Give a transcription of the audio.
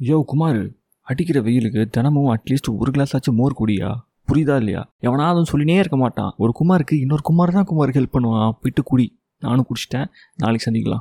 யோ குமார் அடிக்கிற வெயிலுக்கு தினமும் அட்லீஸ்ட் ஒரு கிளாஸ் ஆச்சும் மோர் குடியா? புரியுதா இல்லையா? எவனாவது சொல்லினே இருக்க மாட்டான். ஒரு குமாருக்கு இன்னொரு குமார் தான் குமாருக்கு ஹெல்ப் பண்ணுவான். போயிட்டு குடி. நானும் குடிச்சிட்டேன். நாளைக்கு சந்திக்கலாம்.